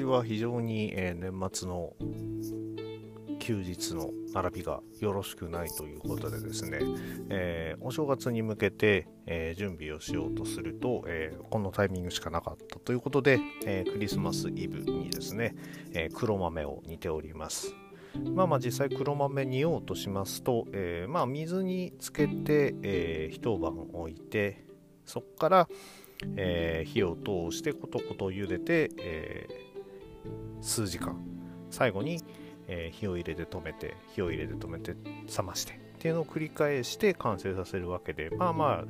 年は非常に、えー、年末の休日の並びがよろしくないということでですね、えー、お正月に向けて、えー、準備をしようとすると、えー、このタイミングしかなかったということで、えクリスマスイブにですね、え黒豆を煮ております。まあまあ実際黒豆煮ようとしますと、えまあ水につけて、え一晩置いてそこから、え火を通してコトコト茹でて、え数時間。最後に、えー、火を入れて止めて火を入れて止めて冷ましてっていうのを繰り返して完成させるわけでまあまあ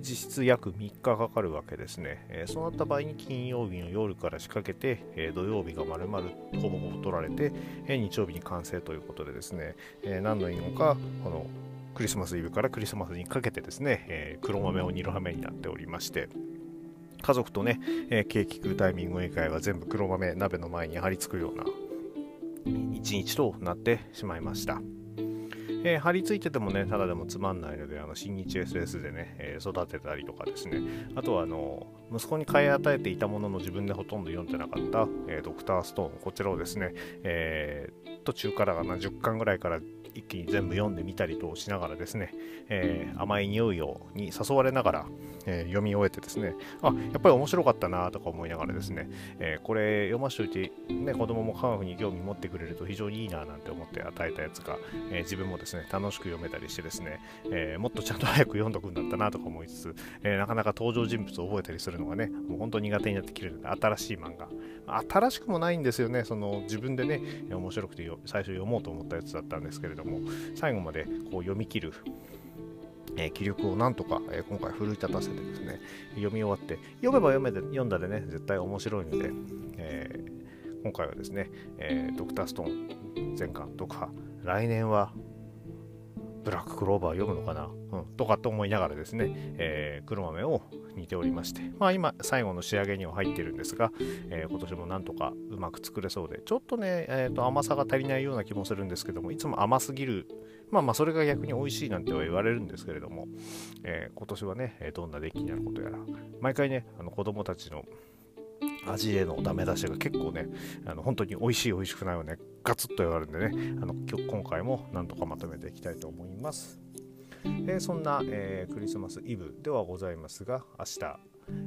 実質約3日かかるわけですね、えー、そうなった場合に金曜日の夜から仕掛けて、えー、土曜日が丸々ほぼほぼ取られて、えー、日曜日に完成ということでですね、え何のいいのかこのクリスマスイブからクリスマスにかけてですね、え黒豆を煮る羽目になっておりまして。家族とね、えー、ケーキ食うタイミング以外は全部黒豆鍋の前に張り付くような一日となってしまいました。えー、張り付いててもね、ただでもつまんないので、あの新日 SS でね、えー、育てたりとかですね、あとはあの息子に買い与えていたものの自分でほとんど読んでなかった、えー、ドクターストーン、こちらをですね、えー途中からが10巻ぐらいから一気に全部読んでみたりとしながらですね、えー、甘い匂いをに誘われながら、えー、読み終えてですね、あ、やっぱり面白かったなとか思いながらですね、えー、これ読ませておいて、ね、子供も科学に興味持ってくれると非常にいいななんて思って与えたやつが、え自分もですね、楽しく読めたりしてですね、えもっとちゃんと早く読んどくんだったなとか思いつつ、えなかなか登場人物を覚えたりするのがね、もう本当苦手になってきてるので、新しい漫画。新しくもないんですよね、その自分でね、面白くて最初読もうと思ったやつだったんですけれども、最後までこう読み切るえー、気力をなんとか、えー、今回奮い立たせてですね、読み終わって、読めば読めで読んだでね、絶対面白いので、えー、今回はですね、えドクターストーン全巻とか、来年はブラッククローバー読むのかな、うん、とかと思いながらですね、えー、黒豆を煮ておりまして、まあ今最後の仕上げには入ってるんですが、えー、今年もなんとかうまく作れそうで、ちょっとね、えー、と甘さが足りないような気もするんですけども、いつも甘すぎる、まあまあそれが逆に美味しいなんては言われるんですけれども、えー、今年はね、どんな出来になることやら、毎回ね、あの子供たちの味へのダメ出しが結構ね、あの本当に美味しい美味しくないをね、ガツッと言われるんでね、あの今回もなんとかまとめていきたいと思います。えー、そんな、えー、クリスマスイブではございますが、明日、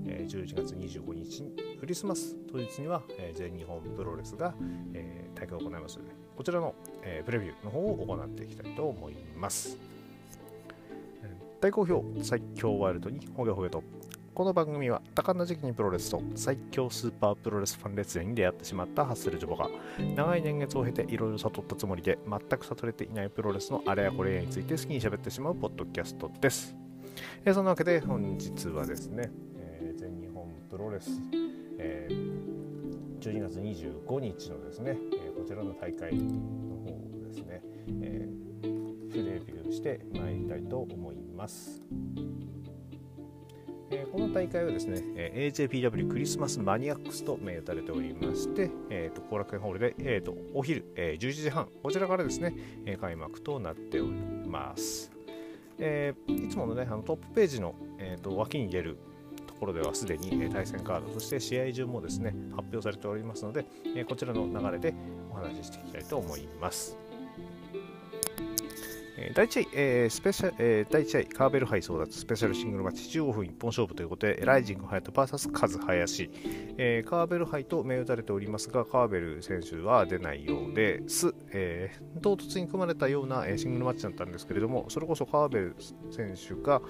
えー、11月25日、クリスマス当日には、えー、全日本プロレスが、えー、大会を行いますので、こちらの、えー、プレビューの方を行っていきたいと思います。大好評、最強ワイルドにホゲホゲとこの番組は多感な時期にプロレスと最強スーパープロレスファン列伝に出会ってしまったハッスルジョボが長い年月を経ていろいろ悟ったつもりで全く悟れていないプロレスのあれやこれやについて好きに喋ってしまうポッドキャストです。えー、そんなわけで本日はですね、えー、全日本プロレス、えー、12月25日のですね、えこちらの大会の方をですね、えプレビューしてまいりたいと思います。えー、この大会はですね、えー、AJPW クリスマスマニアックスと銘打たれておりまして、えーと、後楽園ホールで、えーと、お昼、えー、11時半、こちらからですね、えー、開幕となっております。えー、いつものね、あのトップページの、えーと、脇に出るところではすでに、えー、対戦カード、そして試合中もですね、発表されておりますので、えー、こちらの流れでお話ししていきたいと思います。えー、第1試合、えー、スペシャえー、第1試合、カーベル杯争奪スペシャルシングルマッチ15分一本勝負ということで、ライジングハヤト VS カズハヤシ、えー、カーベル杯と銘打たれておりますが、カーベル選手は出ないようです。えー、唐突に組まれたような、えー、シングルマッチだったんですけれども、それこそカーベル選手が、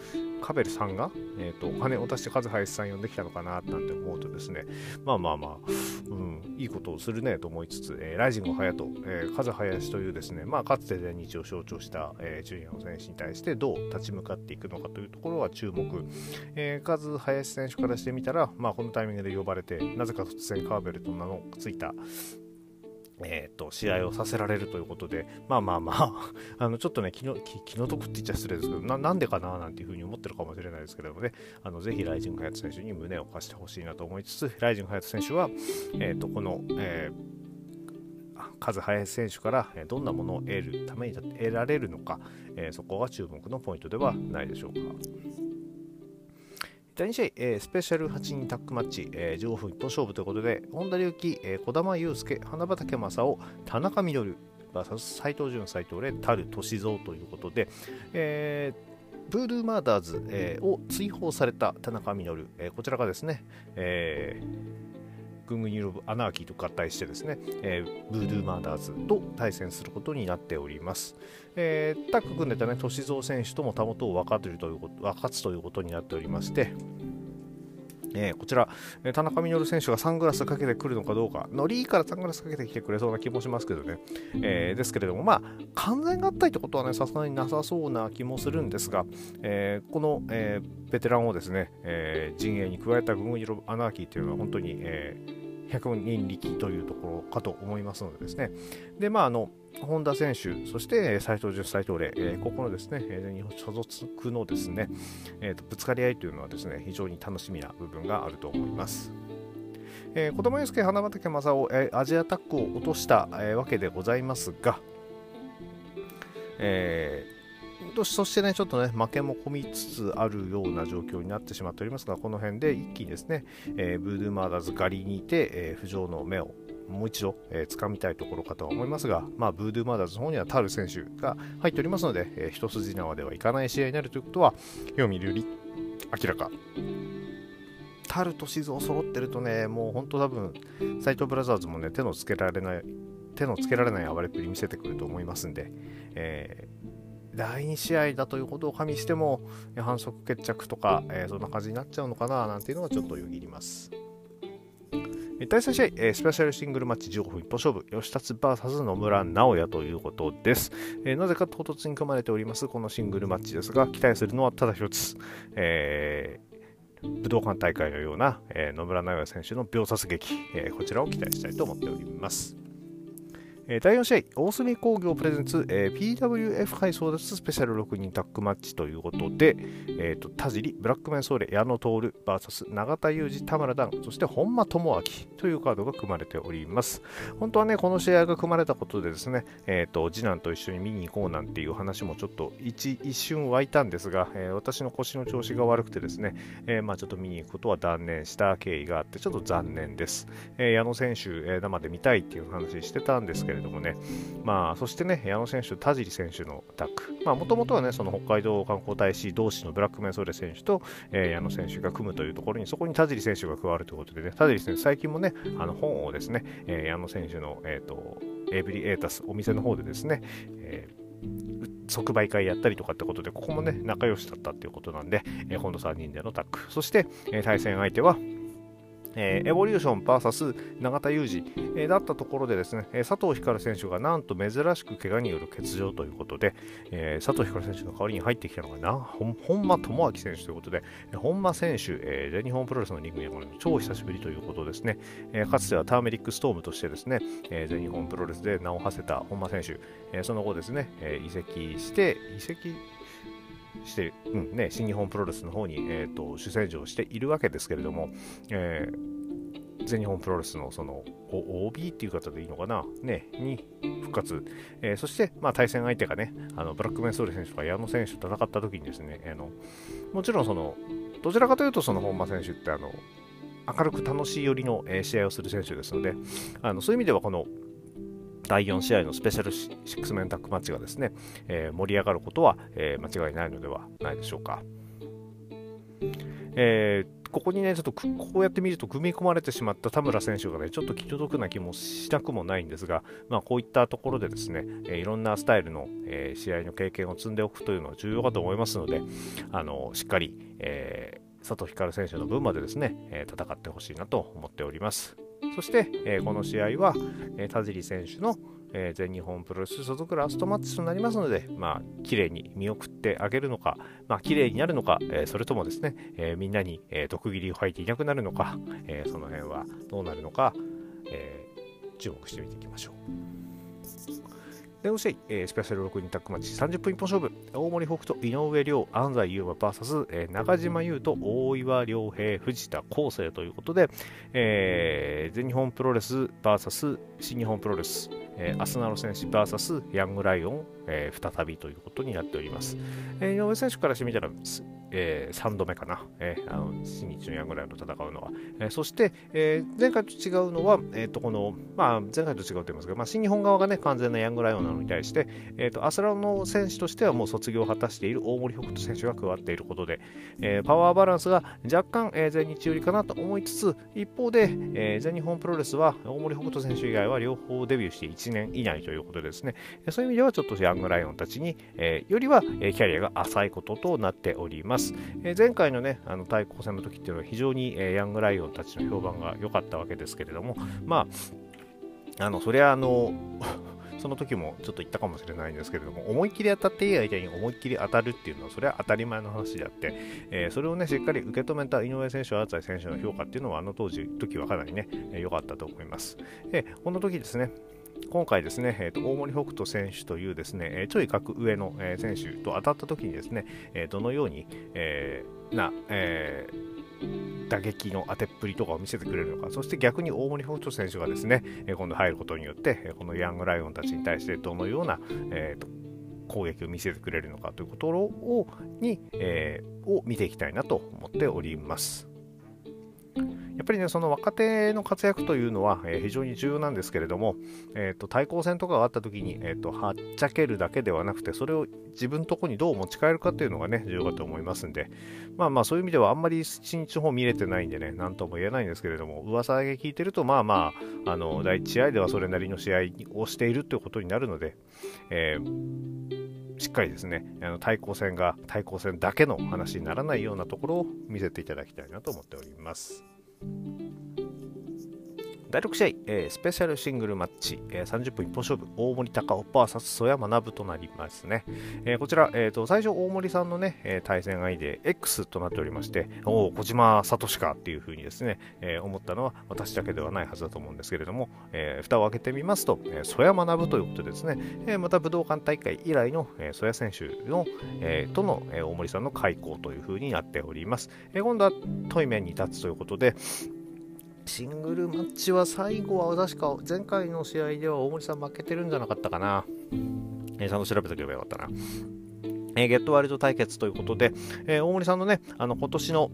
カベルさんが、えーと、お金を出してカズハヤシさん呼んできたのかななんて思うとですね、まあまあまあ、うん、いいことをするねと思いつつ、えー、ライジングハヤト、えー、カズハヤシというですね、まあ、かつて全日を象徴した、えー、ジュニアの選手に対してどう立ち向かっていくのかというところは注目、えー、カズ林選手からしてみたら、まあ、このタイミングで呼ばれてなぜか突然カーベルと名のついたえーと、試合をさせられるということで、まあまあまあ、あのちょっとね気の、気の毒って言っちゃ失礼ですけどな、なんでかななんていうふうに思ってるかもしれないですけれどもね、あのぜひライジング・ハヤト選手に胸を貸してほしいなと思いつつ、ライジング・ハヤト選手は、えーと、この、えー数林選手からどんなものを得るために得られるのか、えー、そこが注目のポイントではないでしょうか。第2試合、えー、スペシャル8人タッグマッチ、えー、15分一本勝負ということで、本田隆起、えー、児玉悠介、花畑正雄、田中稔 VS 斎藤潤、斎藤麗、タル、歳三ということで、えー、ブールーマーダーズ、えー、を追放された田中稔、えー、こちらがですね、えー、グングニューアナーキーと合体してですね、えー、ブードゥーマーダーズと対戦することになっております。えー、タッグ組んでたね、歳三選手ともたもとを分かるということ分かつということになっておりまして、え、こちら、田中稔選手がサングラスかけてくるのかどうか、ノリからサングラスかけてきてくれそうな気もしますけどね。えー、ですけれども、まあ、完全合体ってことはね、さすがになさそうな気もするんですが、えー、この、えベテランをですね、え陣営に加えたグムイロアナーキーというのは本当に、え100人力というところかと思いますのでですね。で、まあ、あの、本田選手、そして斉藤十斉藤麗、えー、ここのですね、全日本所属のですね、えーと、ぶつかり合いというのはですね、非常に楽しみな部分があると思います。えー、児玉悠介、花畑正雄、えー、アジアタックを落とした、えー、わけでございますが、えー、そしてね、ちょっとね、負けも込みつつあるような状況になってしまっておりますが、この辺で一気にですね、えー、ブードゥーマーダーズ狩りにいて、えー、浮上の目をもう一度、えー、掴みたいところかとは思いますが、まあ、ブードゥーマーダーズの方にはタル選手が入っておりますので、えー、一筋縄ではいかない試合になるということは、読みるより明らか。タルとシズを揃ってるとね、もう本当多分、斎藤ブラザーズもね、手のつけられない、手のつけられない暴れっぷり見せてくると思いますんで、えー、第2試合だということを加味しても、反則決着とか、えー、そんな感じになっちゃうのかななんていうのがちょっとよぎります。第3試合、えー、スペシャルシングルマッチ15分一本勝負、吉達 VS 野村直哉ということです。えー、なぜか唐突に組まれておりますこのシングルマッチですが、期待するのはただ一つ、えー、武道館大会のような、え、野村直哉選手の秒殺劇、え、こちらを期待したいと思っております。えー、第4試合、大隅工業プレゼンツ、えー、PWF 杯争奪スペシャル6人タッグマッチということで、えーと、田尻、ブラックメンソーレ、矢野徹 VS 永田裕二、田村段、そして本間智明というカードが組まれております。本当はね、この試合が組まれたことでですね、えーと、次男と一緒に見に行こうなんていう話もちょっと一一瞬湧いたんですが、えー、私の腰の調子が悪くてですね、えー、まあ、ちょっと見に行くことは断念した経緯があって、ちょっと残念です。えー、矢野選手、え生で見たいっていう話してたんですけどれどもね、まあ、そしてね、矢野選手、田尻選手のタッグ、もともとはね、その北海道観光大使同士のブラックメンソーレ選手と、えー、矢野選手が組むというところに、そこに田尻選手が加わるということでね、田尻選手、最近もね、あの本をですね、えー、矢野選手の、えっ、ー、と、エブリエータス、お店の方でですね、えー即売会やったりとかってことで、ここもね、仲良しだったっていうことなんで、えー、今度3人でのタッグ。そして、えー、対戦相手は、えー、エボリューション VS 永田裕二、えー、だったところでですね、えー、佐藤光選手がなんと珍しく怪我による欠場ということで、えー、佐藤光選手の代わりに入ってきたのがな本間智明選手ということで、本間選手、えー、全日本プロレスのリングに超久しぶりということですね、えー、かつてはターメリックストームとしてですね、えー、全日本プロレスで名を馳せた本間選手、えー、その後ですね、えー、移籍して、移籍して、うんね、新日本プロレスの方に、えーと、主戦場しているわけですけれども、えー、全日本プロレスのその OB っていう方でいいのかな、ね、に復活、えー、そして、まあ、対戦相手がね、あのブラックメンソーレ選手とか矢野選手と戦った時にですね、あのもちろんその、どちらかというとその本間選手ってあの明るく楽しい寄りの、え試合をする選手ですので、あのそういう意味ではこの第4試合のスペシャルシックスメンタックマッチがですね、えー、盛り上がることは、えー、間違いないのではないでしょうか。えー、ここにね、ちょっとこうやって見ると組み込まれてしまった田村選手がね、ちょっと気の毒な気もしなくもないんですが、まあ、こういったところでですね、え、いろんなスタイルの、え、試合の経験を積んでおくというのは重要かと思いますので、あのしっかり、えー、佐藤光選手の分までですね、え戦ってほしいなと思っております。そして、え、この試合は、え、田尻選手の、えー、全日本プロレス所属ラストマッチとなりますので、まあ、綺麗に見送ってあげるのか、まあ、綺麗になるのか、えー、それともですね、えー、みんなに、え、毒斬りを吐いていなくなるのか、え、その辺はどうなるのか、え、注目してみていきましょう。で、そして、えー、スペシャル6人タッグマッチ30分一本勝負、大森北斗、井上亮、安西優馬 VS、えー、中島優斗、大岩良平、藤田康生ということで、えー、全日本プロレス VS 新日本プロレス、えー、アスナロ選手 VS ヤングライオン、えー、再びということになっております。えー、井上選手からしてみたら、えー、3度目かな、えー、あの新日のヤングライオンと戦うのは、えー、そして、えー、前回と違うのは、えー、とこのまあ、前回と違うと言いますが、まあ、新日本側が、ね、完全なヤングライオンなのに対して、えーと、アスラの選手としてはもう卒業を果たしている大森北斗選手が加わっていることで、えー、パワーバランスが若干、えー、全日寄りかなと思いつつ一方で、えー、全日本プロレスは大森北斗選手以外は両方デビューして1年以内ということでですね。そういう意味ではちょっとヤングライオンたちに、えー、よりは、えキャリアが浅いこととなっております、え前回のねあの対抗戦の時っていうのは非常に、えヤングライオンたちの評判が良かったわけですけれどもまああのそりゃあの その時もちょっと言ったかもしれないんですけれども、思いっきり当たっていい相手に思いっきり当たるっていうのは、それは当たり前の話であって、えー、それをね、しっかり受け止めた井上選手、厚井選手の評価っていうのは、あの当時、時はかなりね、良、えー、かったと思います。えー、この時ですね、今回ですね、えーと、大森北斗選手というですね、え、ちょい格上の、え、選手と当たった時にですね、え、どのように、え、な、え打撃の当てっぷりとかを見せてくれるのか、そして逆に大森北斗選手がですね、今度入ることによって、このヤングライオンたちに対してどのような、えーと、攻撃を見せてくれるのかということをに、えー、を見ていきたいなと思っております。やっぱりね、その若手の活躍というのは、えー、非常に重要なんですけれども、えーと、対抗戦とかがあった時に、えーと、はっちゃけるだけではなくて、それを自分のとこにどう持ち帰るかというのがね、重要かと思いますんで、まあまあそういう意味ではあんまり新日の方見れてないんでね、なんとも言えないんですけれども、噂だけ聞いてると、まあまあ、あの、第1試合ではそれなりの試合をしているということになるので、えーしっかりですね、あの対抗戦が対抗戦だけの話にならないようなところを見せていただきたいなと思っております。Thank you. 第6試合、えー、スペシャルシングルマッチ、えー、30分一本勝負、大森高尾 VS 曽山学となりますね。えー、こちら、えーと、最初、大森さんのね、えー、対戦相手、X となっておりまして、おお、小島聡かっていうふうにですね、えー、思ったのは私だけではないはずだと思うんですけれども、えー、蓋を開けてみますと、えー、曽山学ということですね、えー、また武道館大会以来の、えー、曽谷選手の、えー、との、えー、大森さんの開口というふうになっております。えー、今度はトイメンに立つということで、シングルマッチは最後は確か前回の試合では大森さん負けてるんじゃなかったかな。え、ちゃんと調べておけばよかったな。えー、ゲットワイルド対決ということで、えー、大森さんのね、あの今年の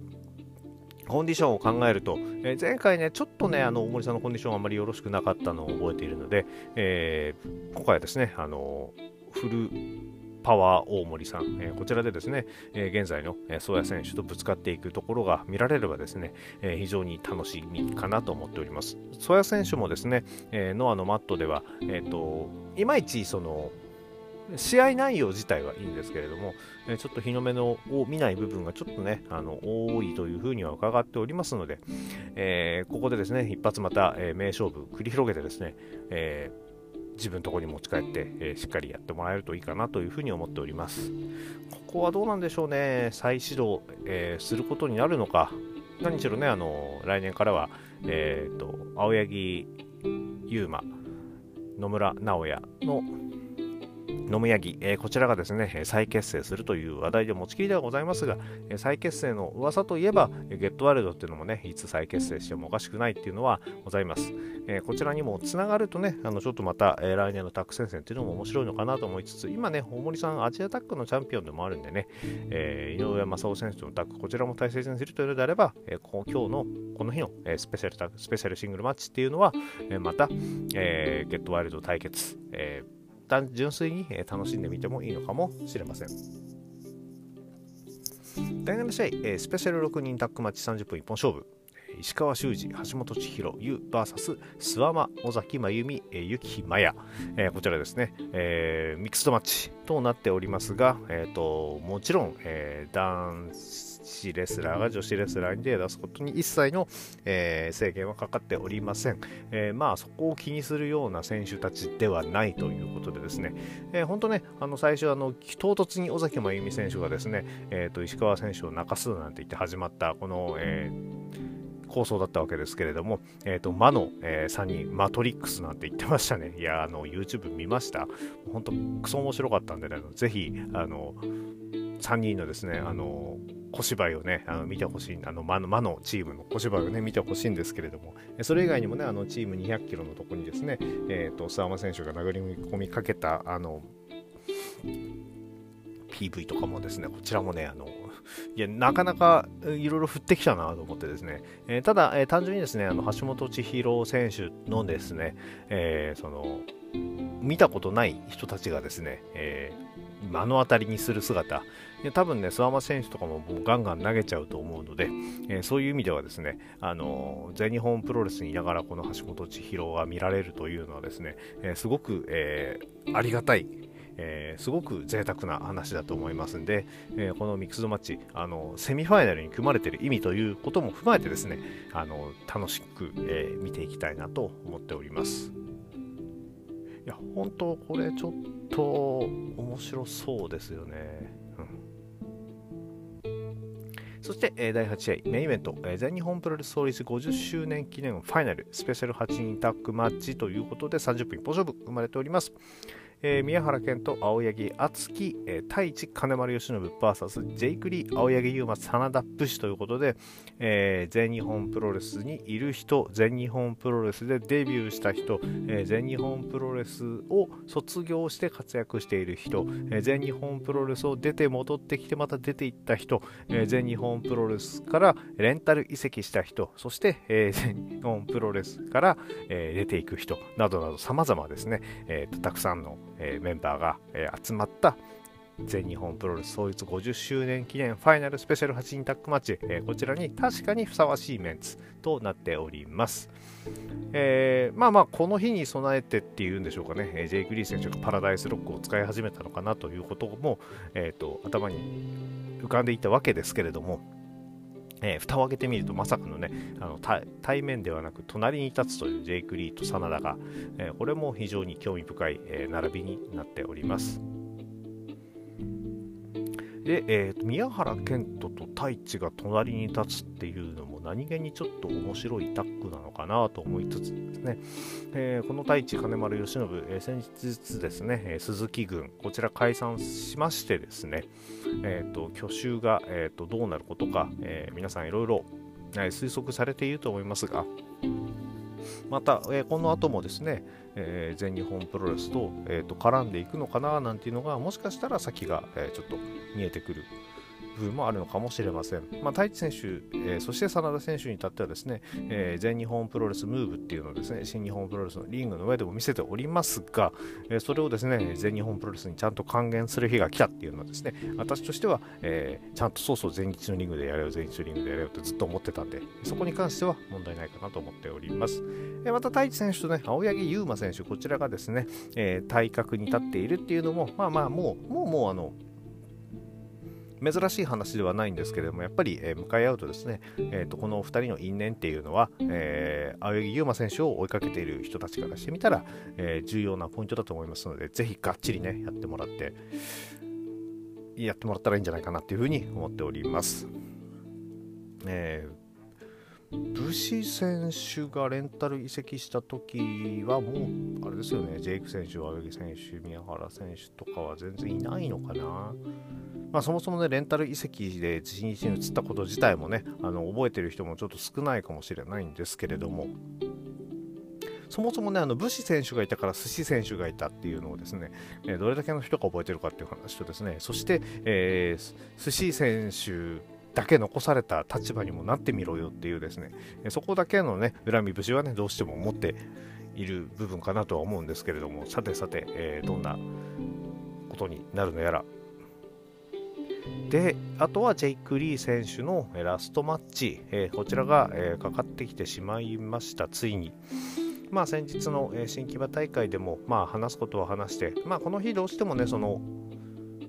コンディションを考えると、えー、前回ね、ちょっとね、あの大森さんのコンディションあまりよろしくなかったのを覚えているので、えー、今回はですね、あのフルパワー大森さん、え、こちらでですね、え、現在の、宗谷選手とぶつかっていくところが見られればですね、え非常に楽しみかなと思っております。宗谷選手もですね、えノアのマットでは、えーと、いまいちその試合内容自体はいいんですけれども、えちょっと日の目のを見ない部分がちょっとね、あの多いというふうには伺っておりますので、えー、ここでですね、一発また、え、名勝負繰り広げてですね、えー自分のところに持ち帰って、えー、しっかりやってもらえるといいかなというふうに思っております。ここはどうなんでしょうね、再始動、えー、することになるのか、何しろね、あの来年からは、えーと、青柳優馬、野村直哉の野村木、えー、こちらがですね、再結成するという話題で持ちきりではございますが、再結成の噂といえば、ゲットワールドっていうのもね、いつ再結成してもおかしくないっていうのはございます。えー、こちらにもつながるとね、あのちょっとまた、えー、来年のタッグ戦線っていうのも面白いのかなと思いつつ、今ね、大森さん、アジアタックのチャンピオンでもあるんでね、えー、井上正雄選手とのタッグ、こちらも大切にするというのであれば、えー、今日のこの日の、えー、スペシャルタスペシャルシングルマッチっていうのは、えー、また、えー、ゲットワイルド対決、えー純粋に楽しんでみてもいいのかもしれません。第7試合、スペシャル6人タッグマッチ30分一本勝負。石川修司、橋本千尋、ユー VS 諏訪間、尾崎真由美、ゆきまや、えー、こちらですね、えー、ミックスドマッチとなっておりますが、えーと、もちろん、えー、男子レスラーが女子レスラーに手を出すことに一切の、えー、制限はかかっておりません、えー、まあそこを気にするような選手たちではないということでですね、えー、本当ねあの最初あの唐突に尾崎真由美選手がですね、えーと、石川選手を泣かすなんて言って始まったこの、えー構想だったわけですけれども、えっ、ー、と、魔の、えー、3人、マトリックスなんて言ってましたね。いや、あの、YouTube 見ました本当クソ面白かったんでね、ぜひ、あの、3人のですね、あの、小芝居をね、あの見てほしい、あの魔の魔のチームの小芝居をね、見てほしいんですけれども、それ以外にもね、あのチーム200キロのとこにですね、えっ、ー、と、諏訪間選手が殴り込みかけた、あの、PV とかもですね、こちらもね、あの、いや、なかなかいろいろ降ってきたなと思ってですね、えー、ただ、えー、単純にですね、あの橋本千尋選手のですね、えー、その、見たことない人たちがですね、え、目の当たりにする姿、多分ね、諏訪間選手とかももうガンガン投げちゃうと思うので、えー、そういう意味ではですね、あの全日本プロレスにいながらこの橋本千尋が見られるというのはですね、えー、すごく、えー、ありがたい、えー、すごく贅沢な話だと思いますんで、えー、このミックスドマッチあのセミファイナルに組まれている意味ということも踏まえてですねあの楽しく、えー、見ていきたいなと思っております。いや本当これちょっと面白そうですよね。うん。そして、えー、第8試合、メインイベント、えー、全日本プロレス創立50周年記念ファイナル、スペシャル8人タッグマッチということで30分一本勝負生まれております。えー、宮原健と青柳敦樹、えー、太一金丸義信 VS ジェイク・リー青柳優馬真田武士ということで、えー、全日本プロレスにいる人全日本プロレスでデビューした人、えー、全日本プロレスを卒業して活躍している人、えー、全日本プロレスを出て戻ってきてまた出ていった人、えー、全日本プロレスからレンタル移籍した人そして、えー、全日本プロレスから、えー、出ていく人などなど様々ですね、えー、たくさんのえメンバーが、え集まった全日本プロレス創立50周年記念ファイナルスペシャル8人タッグマッチ、えー、こちらに確かにふさわしいメンツとなっております。えー、まあまあ、この日に備えてっていうんでしょうかね、えー、ジェイク・リー選手がパラダイスロックを使い始めたのかなということも、えーと、頭に浮かんでいたわけですけれども、えー、蓋を開けてみるとまさかのねあの対面ではなく隣に立つというジェイク・リーと真田が、えー、これも非常に興味深い、えー、並びになっております。で、えー、宮原健人と太一が隣に立つっていうのも何気にちょっと面白いタッグなのかなと思いつつですね、えー、この太一金丸義信、えー、先日ですね、え鈴木軍こちら解散しましてですね、えーと、去就が、えーと、どうなることか、え皆さんいろいろ推測されていると思いますがまた、え、この後もですね、え、全日本プロレスと,、えーと、絡んでいくのかななんていうのがもしかしたら先が、え、ちょっと見えてくる部分もあるのかもしれません。まあ、太一選手、えー、そして真田選手に至ってはですね、えー、全日本プロレスムーブっていうのをですね、新日本プロレスのリングの上でも見せておりますが、えー、それをですね、全日本プロレスにちゃんと還元する日が来たっていうのはですね、私としては、えちゃんとそうそう全日のリングでやれよ、全日のリングでやれよってずっと思ってたんで、そこに関しては問題ないかなと思っております。えまた太一選手とね、青柳優馬選手、こちらがですね、え体格に立っているっていうのも、まあまあ、もう、もうもうあの、珍しい話ではないんですけれども、やっぱり、えー、向かい合うとですね、えーと、この2人の因縁っていうのは、えー、青柳優馬選手を追いかけている人たちからしてみたら、えー、重要なポイントだと思いますので、ぜひがっちりね、やってもらって、やってもらったらいいんじゃないかなっていうふうに思っております。えー武士選手がレンタル移籍した時はもうあれですよねジェイク選手、青柳選手、宮原選手とかは全然いないのかな。まあ、そもそもねレンタル移籍で新日に移ったこと自体もねあの覚えてる人もちょっと少ないかもしれないんですけれどもそもそもね、あの武士選手がいたから寿司選手がいたっていうのをですね、えー、どれだけの人が覚えてるかっていう話とですね、そして、えー、寿司選手だけ残された立場にもなってみろよっていうですね、そこだけのね、恨み節はね、どうしても持っている部分かなとは思うんですけれども、さてさて、えー、どんなことになるのやら。で、あとはジェイク・リー選手のラストマッチ、えー、こちらが、えー、かかってきてしまいました、ついに。まあ、先日の、え新木場大会でも、まあ、話すことは話して、まあ、この日どうしてもね、その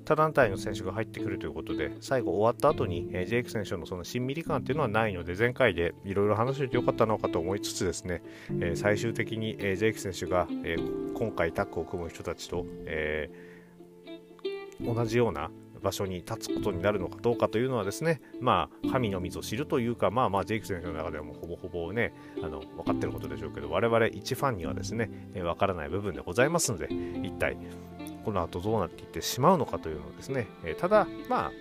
他団体の選手が入ってくるということで、最後終わった後に、えー、ジェイク選手のそのしんみり感っていうのはないので、前回でいろいろ話しててよかったのかと思いつつですね、えー、最終的に、えー、ジェイク選手が、え今回タッグを組む人たちと、え同じような場所に立つことになるのかどうかというのはですね、まあ、神のみぞ知るというか、まあまあ、ジェイク選手の中ではもうほぼほぼね、あの分かってることでしょうけど、我々一ファンにはですね、えー、分からない部分でございますので、一体この後どうなっていってしまうのかというのをですね、えー、ただ、まあ、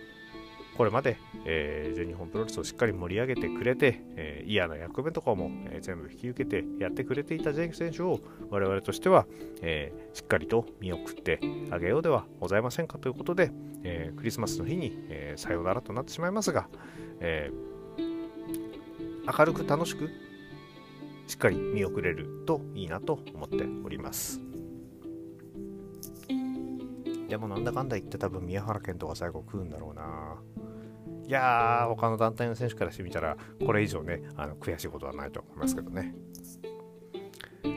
これまで、えー、全日本プロレスをしっかり盛り上げてくれて、えー、嫌な役目とかも、えー、全部引き受けてやってくれていたジェイク選手を我々としては、えー、しっかりと見送ってあげようではございませんかということで、えー、クリスマスの日に、えー、さようならとなってしまいますが、えー、明るく楽しくしっかり見送れるといいなと思っております。でもなんだかんだ言って多分宮原健とか最後食うんだろうな。いやー、他の団体の選手からしてみたら、これ以上ね、あの悔しいことはないと思いますけどね。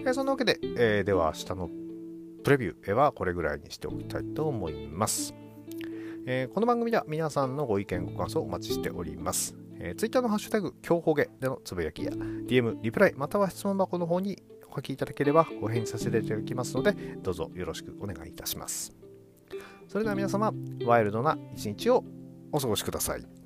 えそんなわけで、えー、では明日のプレビューはこれぐらいにしておきたいと思います。えー、この番組では皆さんのご意見、ご感想お待ちしております。えー、Twitter のハッシュタグ、今日ほげでのつぶやきや、DM、リプライ、または質問箱の方にお書きいただければお返事させていただきますので、どうぞよろしくお願いいたします。それでは皆様、ワイルドな一日をお過ごしください。